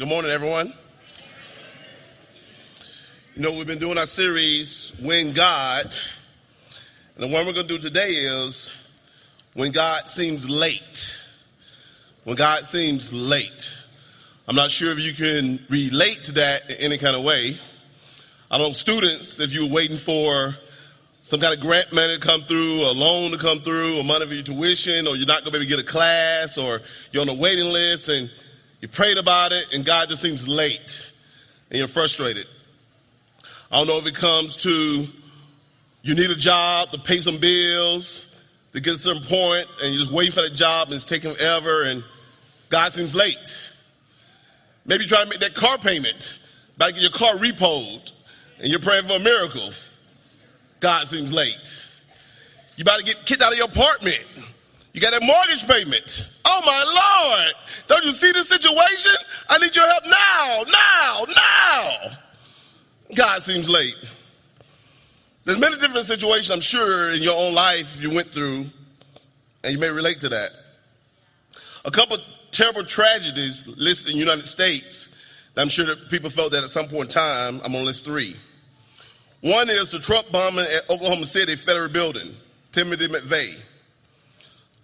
Good morning, everyone. You know, we've been doing our series, When God, and the one we're going to do today is When God Seems Late. When God Seems Late. I'm not sure if you can relate to that in any kind of way. I know students, if you're waiting for some kind of grant money to come through, a loan to come through, or money for your tuition, or you're not going to be able to get a class, or you're on a waiting list and you prayed about it and God just seems late and you're frustrated. I don't know if it comes to you need a job to pay some bills to get to certain point and you're just waiting for the job and it's taking forever and God seems late. Maybe you're trying to make that car payment, about to get your car repoed and you're praying for a miracle. God seems late. You about to get kicked out of your apartment. You got a mortgage payment. Oh my Lord. Don't you see the situation? I need your help now, now, now. God seems late. There's many different situations, I'm sure, in your own life you went through, and you may relate to that. A couple terrible tragedies listed in the United States I'm sure that people felt that at some point in time. I'm to list three. One is the truck bombing at Oklahoma City Federal Building, Timothy McVeigh.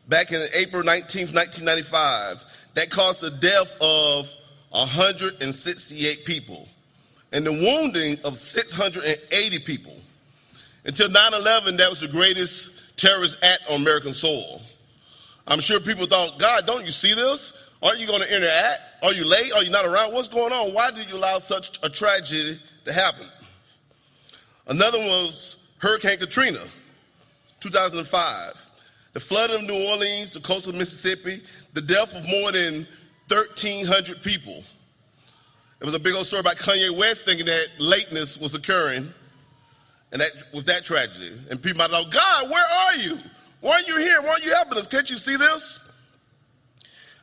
Back in April 19, 1995, that caused the death of 168 people and the wounding of 680 people. Until 9 11, that was the greatest terrorist act on American soil. I'm sure people thought, God, don't you see this? Aren't you going to interact? Are you late? Are you not around? What's going on? Why did you allow such a tragedy to happen? Another was Hurricane Katrina, 2005. The flooding of New Orleans, the coast of Mississippi, the death of more than 1,300 people. It was a big old story about Kanye West thinking that lateness was occurring, and that was that tragedy. And people might know, God, where are you? Why aren't you here? Why aren't you helping us? Can't you see this?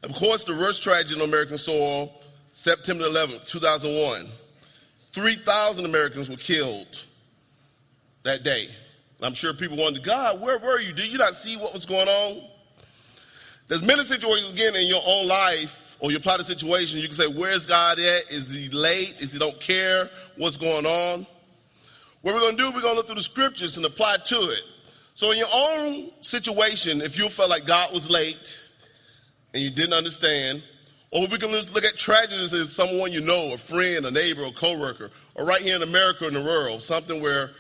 Of course, the worst tragedy on American soil, September 11th, 2001. 3,000 Americans were killed that day. I'm sure people wondered, God, where were you? Did you not see what was going on? There's many situations, again, in your own life or your plotted situation, you can say, where's God at? Is he late? Is he don't care what's going on? What we're going to do, we're going to look through the scriptures and apply to it. So in your own situation, if you felt like God was late and you didn't understand, or we can just look at tragedies in someone you know, a friend, a neighbor, a coworker, or right here in America in the world, something where,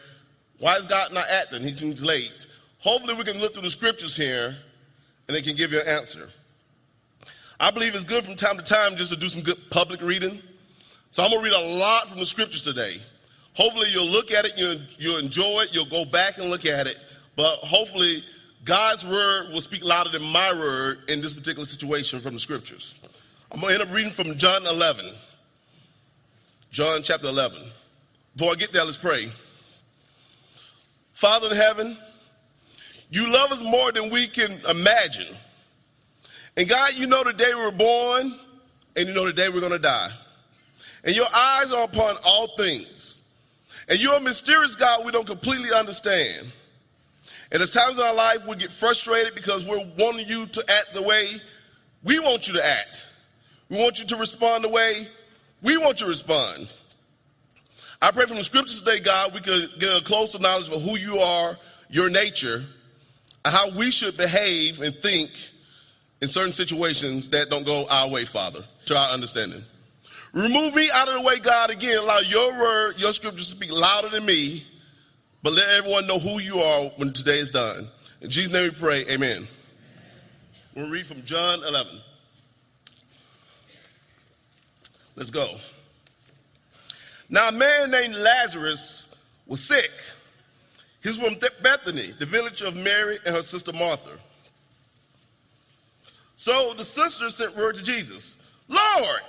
why is God not acting? He seems late. Hopefully we can look through the scriptures here and they can give you an answer. I believe it's good from time to time just to do some good public reading. So I'm going to read a lot from the scriptures today. Hopefully you'll look at it, you'll, you'll enjoy it, you'll go back and look at it, but hopefully God's word will speak louder than my word in this particular situation from the scriptures. I'm going to end up reading from John 11. John chapter 11. Before I get there, let's pray. Father in heaven, you love us more than we can imagine. And God, you know the day we were born, and you know the day we're going to die. And your eyes are upon all things. And you're a mysterious God we don't completely understand. And there's times in our life we get frustrated because we're wanting you to act the way we want you to act. We want you to respond the way we want you to respond. I pray from the scriptures today, God, we could get a closer knowledge of who you are, your nature, and how we should behave and think in certain situations that don't go our way, Father, to our understanding. Remove me out of the way, God, again. Allow your word, your scriptures to speak louder than me, but let everyone know who you are when today is done. In Jesus' name we pray, amen. We'll read from John 11. Let's go. Now, a man named Lazarus was sick. He's from Bethany, the village of Mary and her sister Martha. So the sister sent word to Jesus Lord,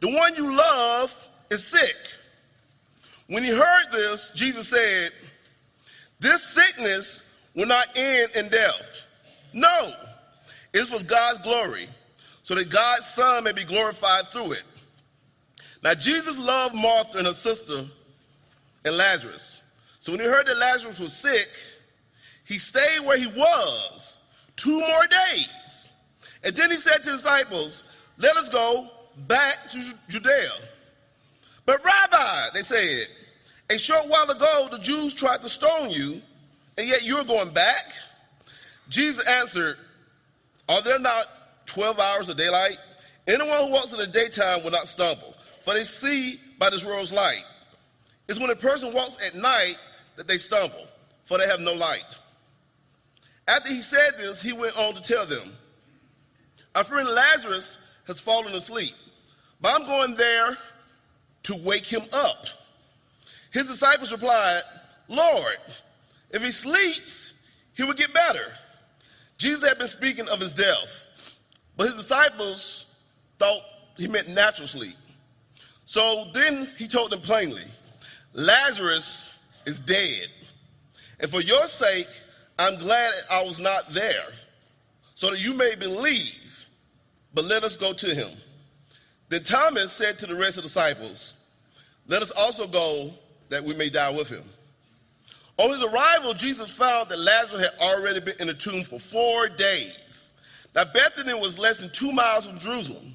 the one you love is sick. When he heard this, Jesus said, This sickness will not end in death. No, it was God's glory, so that God's Son may be glorified through it. Now, Jesus loved Martha and her sister and Lazarus. So when he heard that Lazarus was sick, he stayed where he was two more days. And then he said to the disciples, Let us go back to Judea. But, Rabbi, they said, a short while ago the Jews tried to stone you, and yet you're going back? Jesus answered, Are there not 12 hours of daylight? Anyone who walks in the daytime will not stumble, for they see by this world's light. It's when a person walks at night that they stumble, for they have no light. After he said this, he went on to tell them, Our friend Lazarus has fallen asleep, but I'm going there to wake him up. His disciples replied, Lord, if he sleeps, he will get better. Jesus had been speaking of his death, but his disciples thought he meant natural sleep. So then he told them plainly, Lazarus is dead. And for your sake, I'm glad I was not there, so that you may believe, but let us go to him. Then Thomas said to the rest of the disciples, Let us also go that we may die with him. On his arrival, Jesus found that Lazarus had already been in the tomb for four days. Now, Bethany was less than two miles from Jerusalem,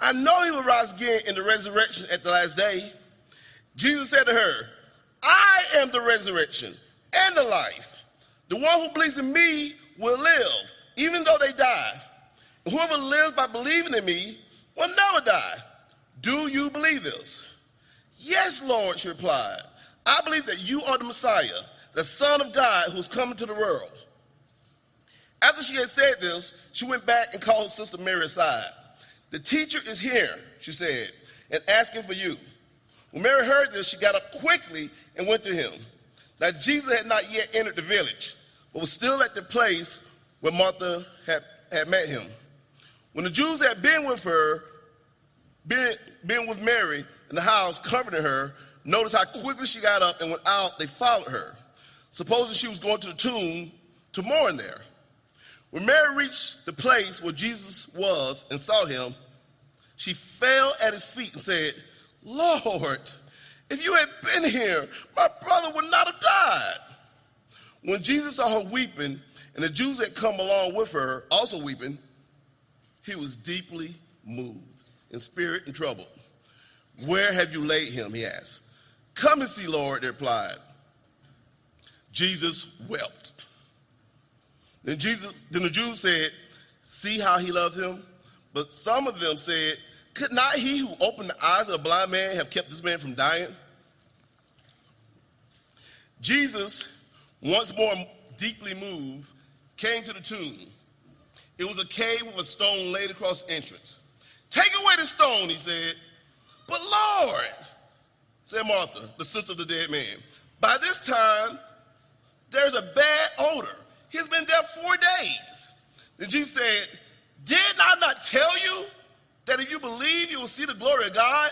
I know he will rise again in the resurrection at the last day. Jesus said to her, I am the resurrection and the life. The one who believes in me will live, even though they die. Whoever lives by believing in me will never die. Do you believe this? Yes, Lord, she replied. I believe that you are the Messiah, the Son of God who's coming to the world. After she had said this, she went back and called her sister Mary aside. The teacher is here, she said, and asking for you. When Mary heard this, she got up quickly and went to him. Now, Jesus had not yet entered the village, but was still at the place where Martha had, had met him. When the Jews had been with her, been, been with Mary in the house, comforting her, notice how quickly she got up and went out. They followed her, supposing she was going to the tomb to mourn there. When Mary reached the place where Jesus was and saw him, she fell at his feet and said, Lord, if you had been here, my brother would not have died. When Jesus saw her weeping, and the Jews had come along with her, also weeping, he was deeply moved in spirit and troubled. Where have you laid him? He asked. Come and see, Lord, they replied. Jesus wept. Then Jesus, then the Jews said, See how he loves him? But some of them said, Could not he who opened the eyes of a blind man have kept this man from dying? Jesus, once more deeply moved, came to the tomb. It was a cave with a stone laid across the entrance. Take away the stone, he said. But Lord, said Martha, the sister of the dead man, by this time there's a bad odor. He's been there four days. And Jesus said, Did I not tell you that if you believe, you will see the glory of God?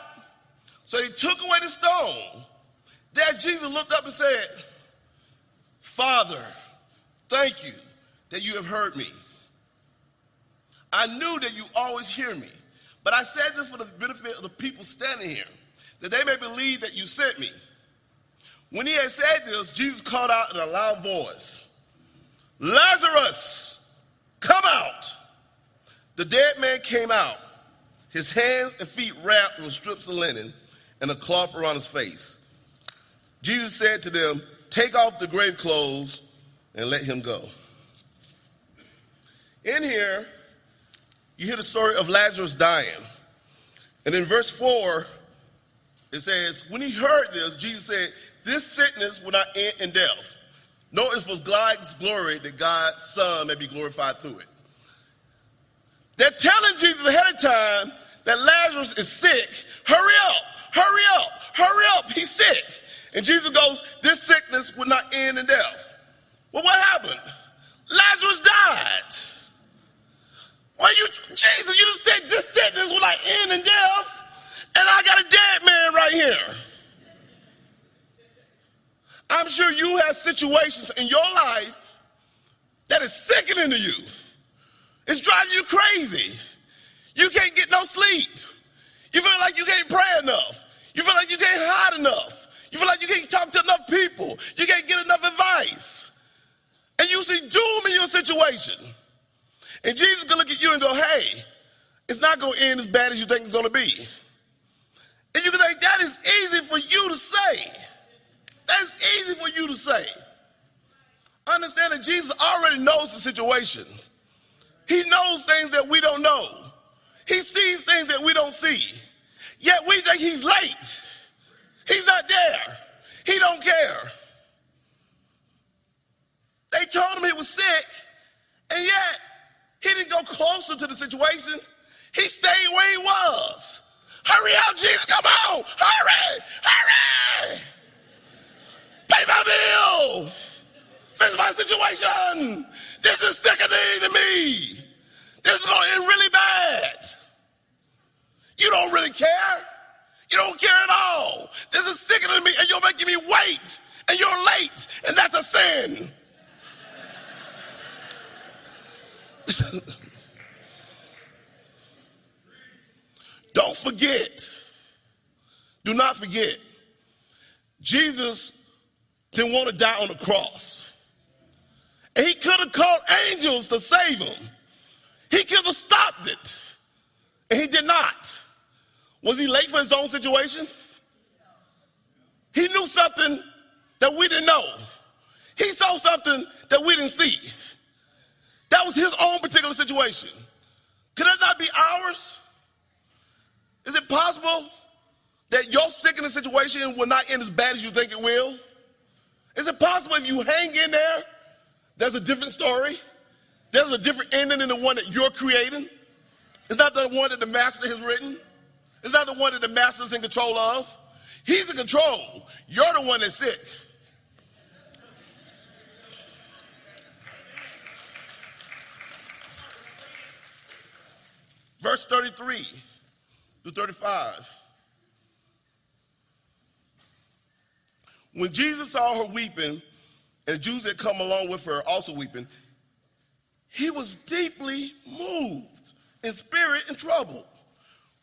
So he took away the stone. There, Jesus looked up and said, Father, thank you that you have heard me. I knew that you always hear me, but I said this for the benefit of the people standing here, that they may believe that you sent me. When he had said this, Jesus called out in a loud voice, Lazarus, come out. The dead man came out, his hands and feet wrapped with strips of linen and a cloth around his face. Jesus said to them, Take off the grave clothes and let him go. In here, you hear the story of Lazarus dying. And in verse 4, it says, When he heard this, Jesus said, This sickness will not end in death. No, it was God's glory that God's Son may be glorified through it. They're telling Jesus ahead of time that Lazarus is sick. Hurry up, hurry up, hurry up, he's sick. And Jesus goes, This sickness will not end in death. Well, what happened? Lazarus died. Well, you, Jesus, you said this sickness will not end in death. sure you have situations in your life that is sickening to you. It's driving you crazy. You can't get no sleep. You feel like you can't pray enough. You feel like you can't hide enough. You feel like you can't talk to enough people. You can't get enough advice. And you see doom in your situation. And Jesus can look at you and go, hey, it's not going to end as bad as you think it's going to be. And you can think, that is easy for you to say. That's easy for you to say. Understand that Jesus already knows the situation. He knows things that we don't know. He sees things that we don't see. Yet we think he's late. He's not there. He don't care. They told him he was sick, and yet he didn't go closer to the situation. He stayed where he was. Hurry up, Jesus, come on. Hurry, hurry. Pay my bill. Fix my situation. This is sickening to me. This is going to end really bad. You don't really care. You don't care at all. This is sickening to me, and you're making me wait, and you're late, and that's a sin. Don't forget. Do not forget. Jesus didn't want to die on the cross. And he could have called angels to save him. He could have stopped it. And he did not. Was he late for his own situation? He knew something that we didn't know. He saw something that we didn't see. That was his own particular situation. Could that not be ours? Is it possible that your sickness situation will not end as bad as you think it will? Is it possible if you hang in there, there's a different story? There's a different ending than the one that you're creating? It's not the one that the master has written. It's not the one that the master's in control of. He's in control. You're the one that's sick. Verse 33 to 35. When Jesus saw her weeping, and the Jews that come along with her also weeping, he was deeply moved in spirit and troubled.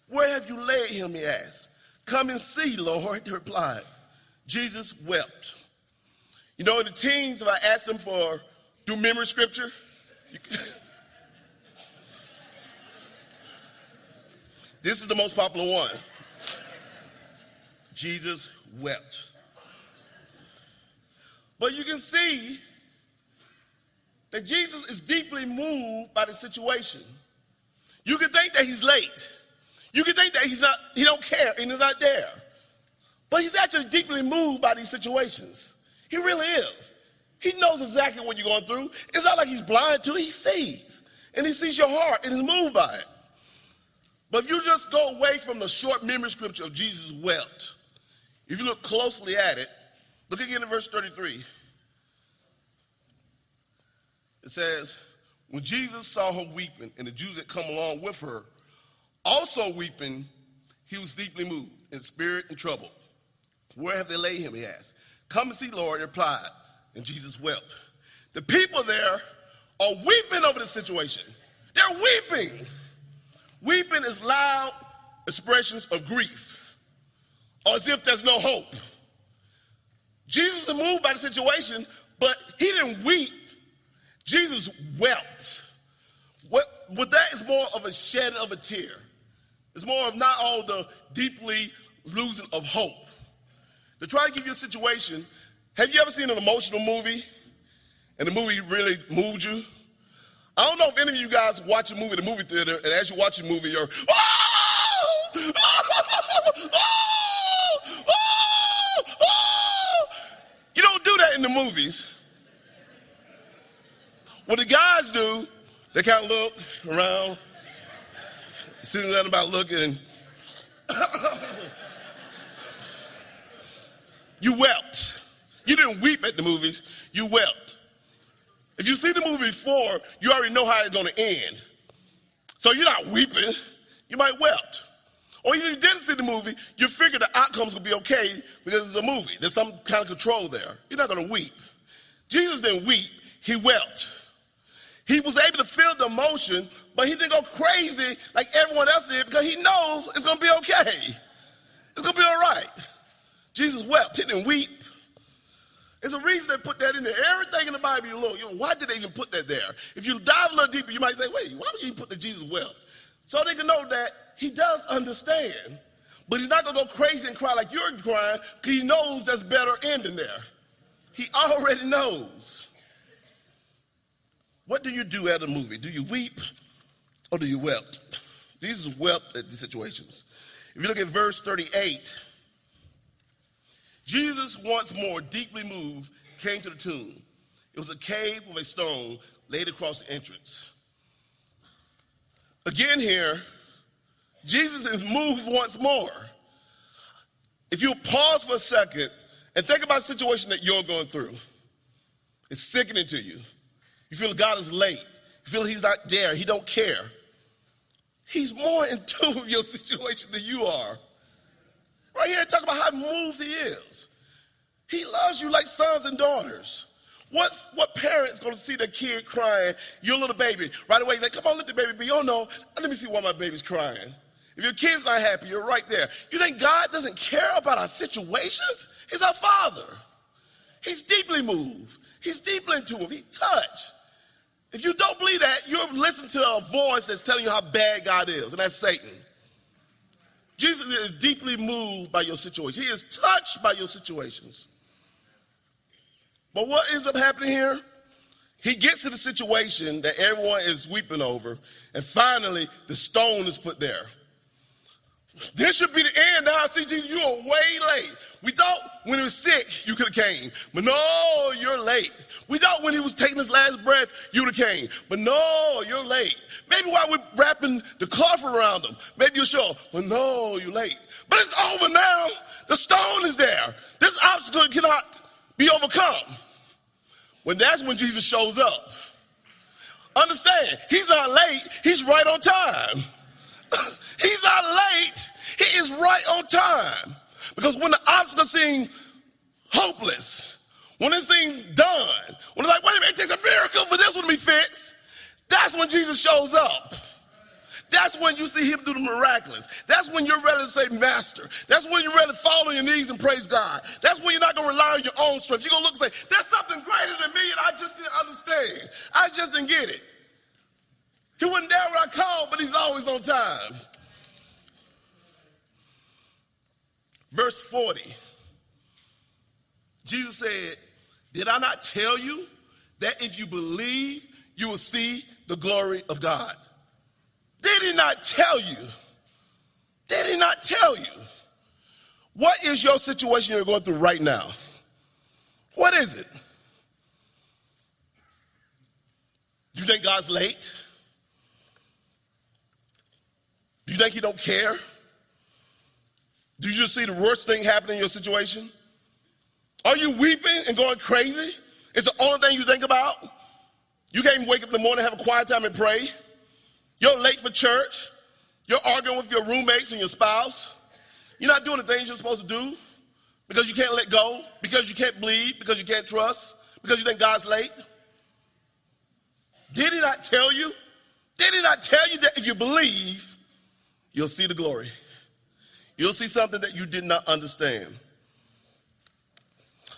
Where have you laid him? He asked. Come and see, Lord, he replied. Jesus wept. You know, in the teens, if I asked them for do memory scripture, This is the most popular one. Jesus wept. But you can see that Jesus is deeply moved by the situation. You can think that he's late. You can think that he's not, he don't care and he's not there. But he's actually deeply moved by these situations. He really is. He knows exactly what you're going through. It's not like he's blind to it, he sees. And he sees your heart and is moved by it. But if you just go away from the short memory scripture of Jesus wept, if you look closely at it, look again at verse 33. It says, When Jesus saw her weeping, and the Jews that come along with her also weeping, he was deeply moved in spirit and troubled. Where have they laid him? He asked. Come and see, Lord, he replied. And Jesus wept. The people there are weeping over the situation. They're weeping. Weeping is loud expressions of grief, or as if there's no hope. Jesus is moved by the situation, but he didn't weep. Jesus wept. What, what that is more of a shedding of a tear. It's more of not all the deeply losing of hope. To try to give you a situation, have you ever seen an emotional movie and the movie really moved you? I don't know if any of you guys watch a movie in the movie theater, and as you watch a movie, you're, oh! Oh! Oh! Oh! You don't do that in the movies. What the guys do, they kind of look around, sitting there about looking. you wept. You didn't weep at the movies, you wept. If you see the movie before, you already know how it's going to end. So you're not weeping, you might wept. Or even if you didn't see the movie, you figure the outcome's gonna be okay because it's a movie. There's some kind of control there. You're not gonna weep. Jesus didn't weep, he wept. He was able to feel the emotion, but he didn't go crazy like everyone else did because he knows it's gonna be okay. It's gonna be all right. Jesus wept, he didn't weep. There's a reason they put that in there. Everything in the Bible you look, you know, why did they even put that there? If you dive a little deeper, you might say, wait, why would you even put the Jesus wept? So they can know that he does understand, but he's not gonna go crazy and cry like you're crying because he knows there's better ending there. He already knows. What do you do at a movie? Do you weep or do you wept? Jesus wept at these situations. If you look at verse 38, Jesus, once more deeply moved, came to the tomb. It was a cave with a stone laid across the entrance. Again, here, Jesus is moved once more. If you pause for a second and think about the situation that you're going through, it's sickening to you. You feel God is late. You feel He's not there. He don't care. He's more in tune with your situation than you are. Right here, talk about how moved He is. He loves you like sons and daughters. What, what parent's gonna see their kid crying, your little baby, right away, he's like, come on, let the baby be. Oh no, let me see why my baby's crying. If your kid's not happy, you're right there. You think God doesn't care about our situations? He's our father. He's deeply moved. He's deeply into him. He touched. If you don't believe that, you're listening to a voice that's telling you how bad God is, and that's Satan. Jesus is deeply moved by your situation. He is touched by your situations. But what ends up happening here? He gets to the situation that everyone is weeping over, and finally the stone is put there. This should be the end. Now I see Jesus, you are way late. We thought when he was sick, you could have came. But no, you're late. We thought when he was taking his last breath, you would have came. But no, you're late. Maybe while we're wrapping the cloth around him, maybe you'll show, up. but no, you're late. But it's over now. The stone is there. This obstacle cannot be overcome. When that's when Jesus shows up. Understand, he's not late, he's right on time. Not late, he is right on time. Because when the obstacle seems hopeless, when it seems done, when it's like, wait a minute, it takes a miracle for this one to be fixed, that's when Jesus shows up. That's when you see him do the miraculous. That's when you're ready to say, Master. That's when you're ready to fall on your knees and praise God. That's when you're not going to rely on your own strength. You're going to look and say, There's something greater than me, and I just didn't understand. I just didn't get it. He wasn't there when I called, but he's always on time. Verse 40. Jesus said, Did I not tell you that if you believe, you will see the glory of God? Did he not tell you? Did he not tell you? What is your situation you're going through right now? What is it? Do you think God's late? Do you think he don't care? Do you see the worst thing happening in your situation? Are you weeping and going crazy? It's the only thing you think about? You can't even wake up in the morning, have a quiet time and pray? You're late for church. You're arguing with your roommates and your spouse. You're not doing the things you're supposed to do because you can't let go, because you can't believe, because you can't trust, because you think God's late. Did he not tell you? Did he not tell you that if you believe, you'll see the glory? You'll see something that you did not understand.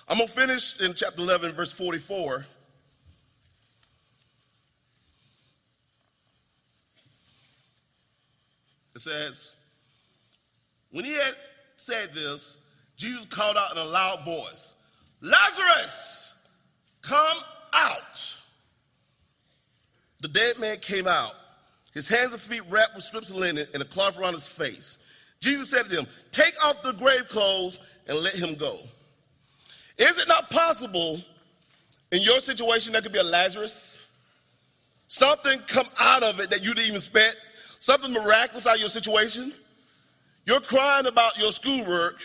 I'm going to finish in chapter 11, verse 44. It says, when he had said this, Jesus called out in a loud voice, Lazarus, come out. The dead man came out, his hands and feet wrapped with strips of linen and a cloth around his face. Jesus said to them, Take off the grave clothes and let him go. Is it not possible in your situation there could be a Lazarus? Something come out of it that you didn't even expect? something miraculous out of your situation. You're crying about your schoolwork,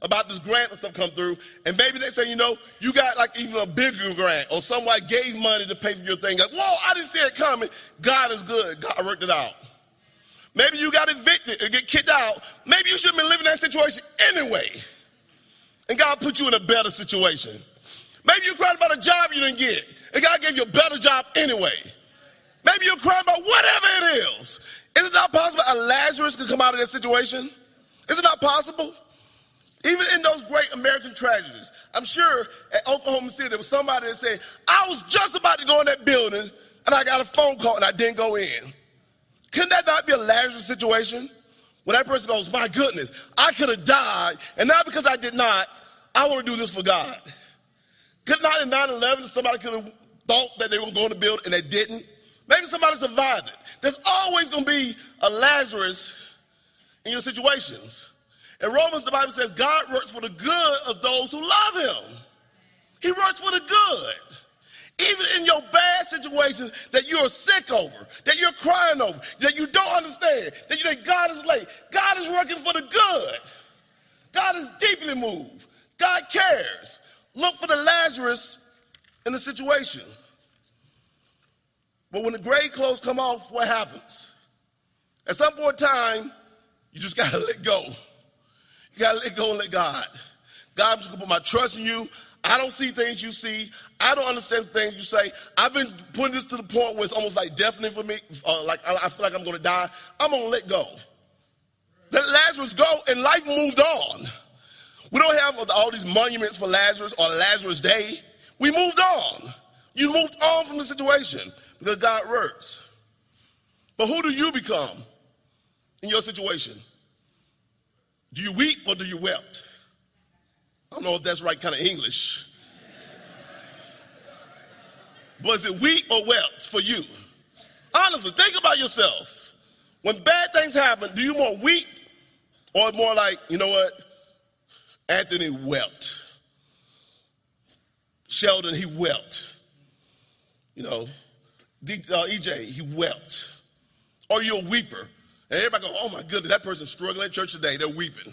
about this grant and stuff come through, and maybe they say, you know, you got like even a bigger grant, or somebody gave money to pay for your thing. Like, whoa, I didn't see it coming. God is good. God worked it out. Maybe you got evicted or get kicked out. Maybe you shouldn't be living that situation anyway. And God put you in a better situation. Maybe you cried about a job you didn't get, and God gave you a better job anyway. Maybe you're crying about whatever it is. Is it not possible a Lazarus could come out of that situation? Is it not possible? Even in those great American tragedies, I'm sure at Oklahoma City there was somebody that said, I was just about to go in that building and I got a phone call and I didn't go in. Couldn't that not be a Lazarus situation? When that person goes, My goodness, I could have died, and not because I did not, I want to do this for God. Could not in 9 11 somebody could have thought that they were going to build and they didn't? Maybe somebody survived it. There's always going to be a Lazarus in your situations. In Romans, the Bible says God works for the good of those who love him. He works for the good. Even in your bad situations that you're sick over, that you're crying over, that you don't understand, that you think God is late, God is working for the good. God is deeply moved. God cares. Look for the Lazarus in the situation. But when the grave clothes come off, what happens? At some point in time, you just gotta let go. You gotta let go and let God. God, I'm just gonna put my trust in you. I don't see things you see. I don't understand things you say. I've been putting this to the point where it's almost like deafening for me. Uh, like I, I feel like I'm gonna die. I'm gonna let go. Let Lazarus go, and life moved on. We don't have all these monuments for Lazarus or Lazarus Day. We moved on. You moved on from the situation because God works. But who do you become in your situation? Do you weep or do you wept? I don't know if that's right kind of English. Was it weep or wept for you? Honestly, think about yourself. When bad things happen, do you more weep or more like, you know what? Anthony wept. Sheldon, he wept. You know, D, uh, EJ, he wept. Or you're a weeper. And everybody go, oh my goodness, that person's struggling at church today. They're weeping.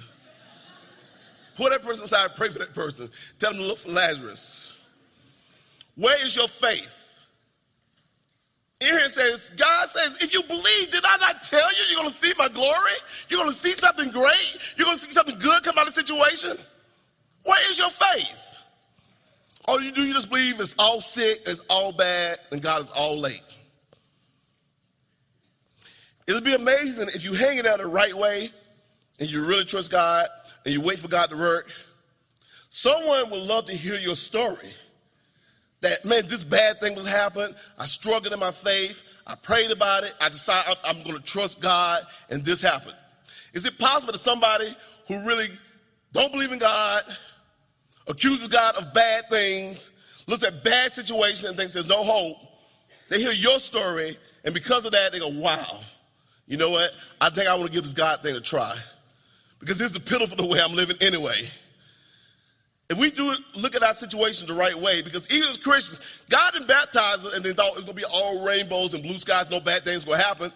Pull that person aside, pray for that person. Tell them to look for Lazarus. Where is your faith? Here it says, God says, if you believe, did I not tell you you're going to see my glory? You're going to see something great? You're going to see something good come out of the situation? Where is your faith? Or you do you just believe it's all sick, it's all bad, and God is all late? It'll be amazing if you hang it out the right way and you really trust God and you wait for God to work. Someone would love to hear your story that, man, this bad thing was happening. I struggled in my faith. I prayed about it. I decided I'm going to trust God, and this happened. Is it possible that somebody who really don't believe in God, accuses God of bad things, looks at bad situations and thinks there's no hope, they hear your story, and because of that, they go, wow, you know what? I think I want to give this God thing a try. Because this is pitiful the way I'm living anyway. If we do it, look at our situation the right way, because even as Christians, God didn't baptize us and then thought it was going to be all rainbows and blue skies, no bad things going to happen.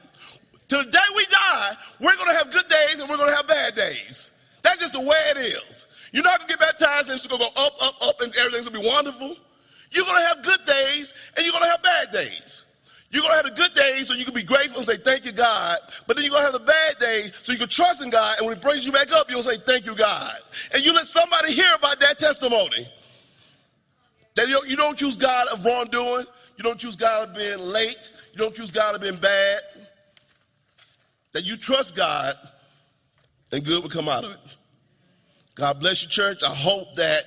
To the day we die, we're going to have good days and we're going to have bad days. That's just the way it is. You're not going to get baptized and it's going to go up, up, up, and everything's going to be wonderful. Trust in God. And when He brings you back up, you'll say, Thank you, God. And you let somebody hear about that testimony. That you don't, you don't choose God of wrongdoing. You don't choose God of being late. You don't choose God of being bad. That you trust God and good will come out of it. God bless you, church. I hope that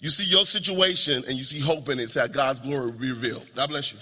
you see your situation and you see hope in it. So that God's glory will be revealed. God bless you.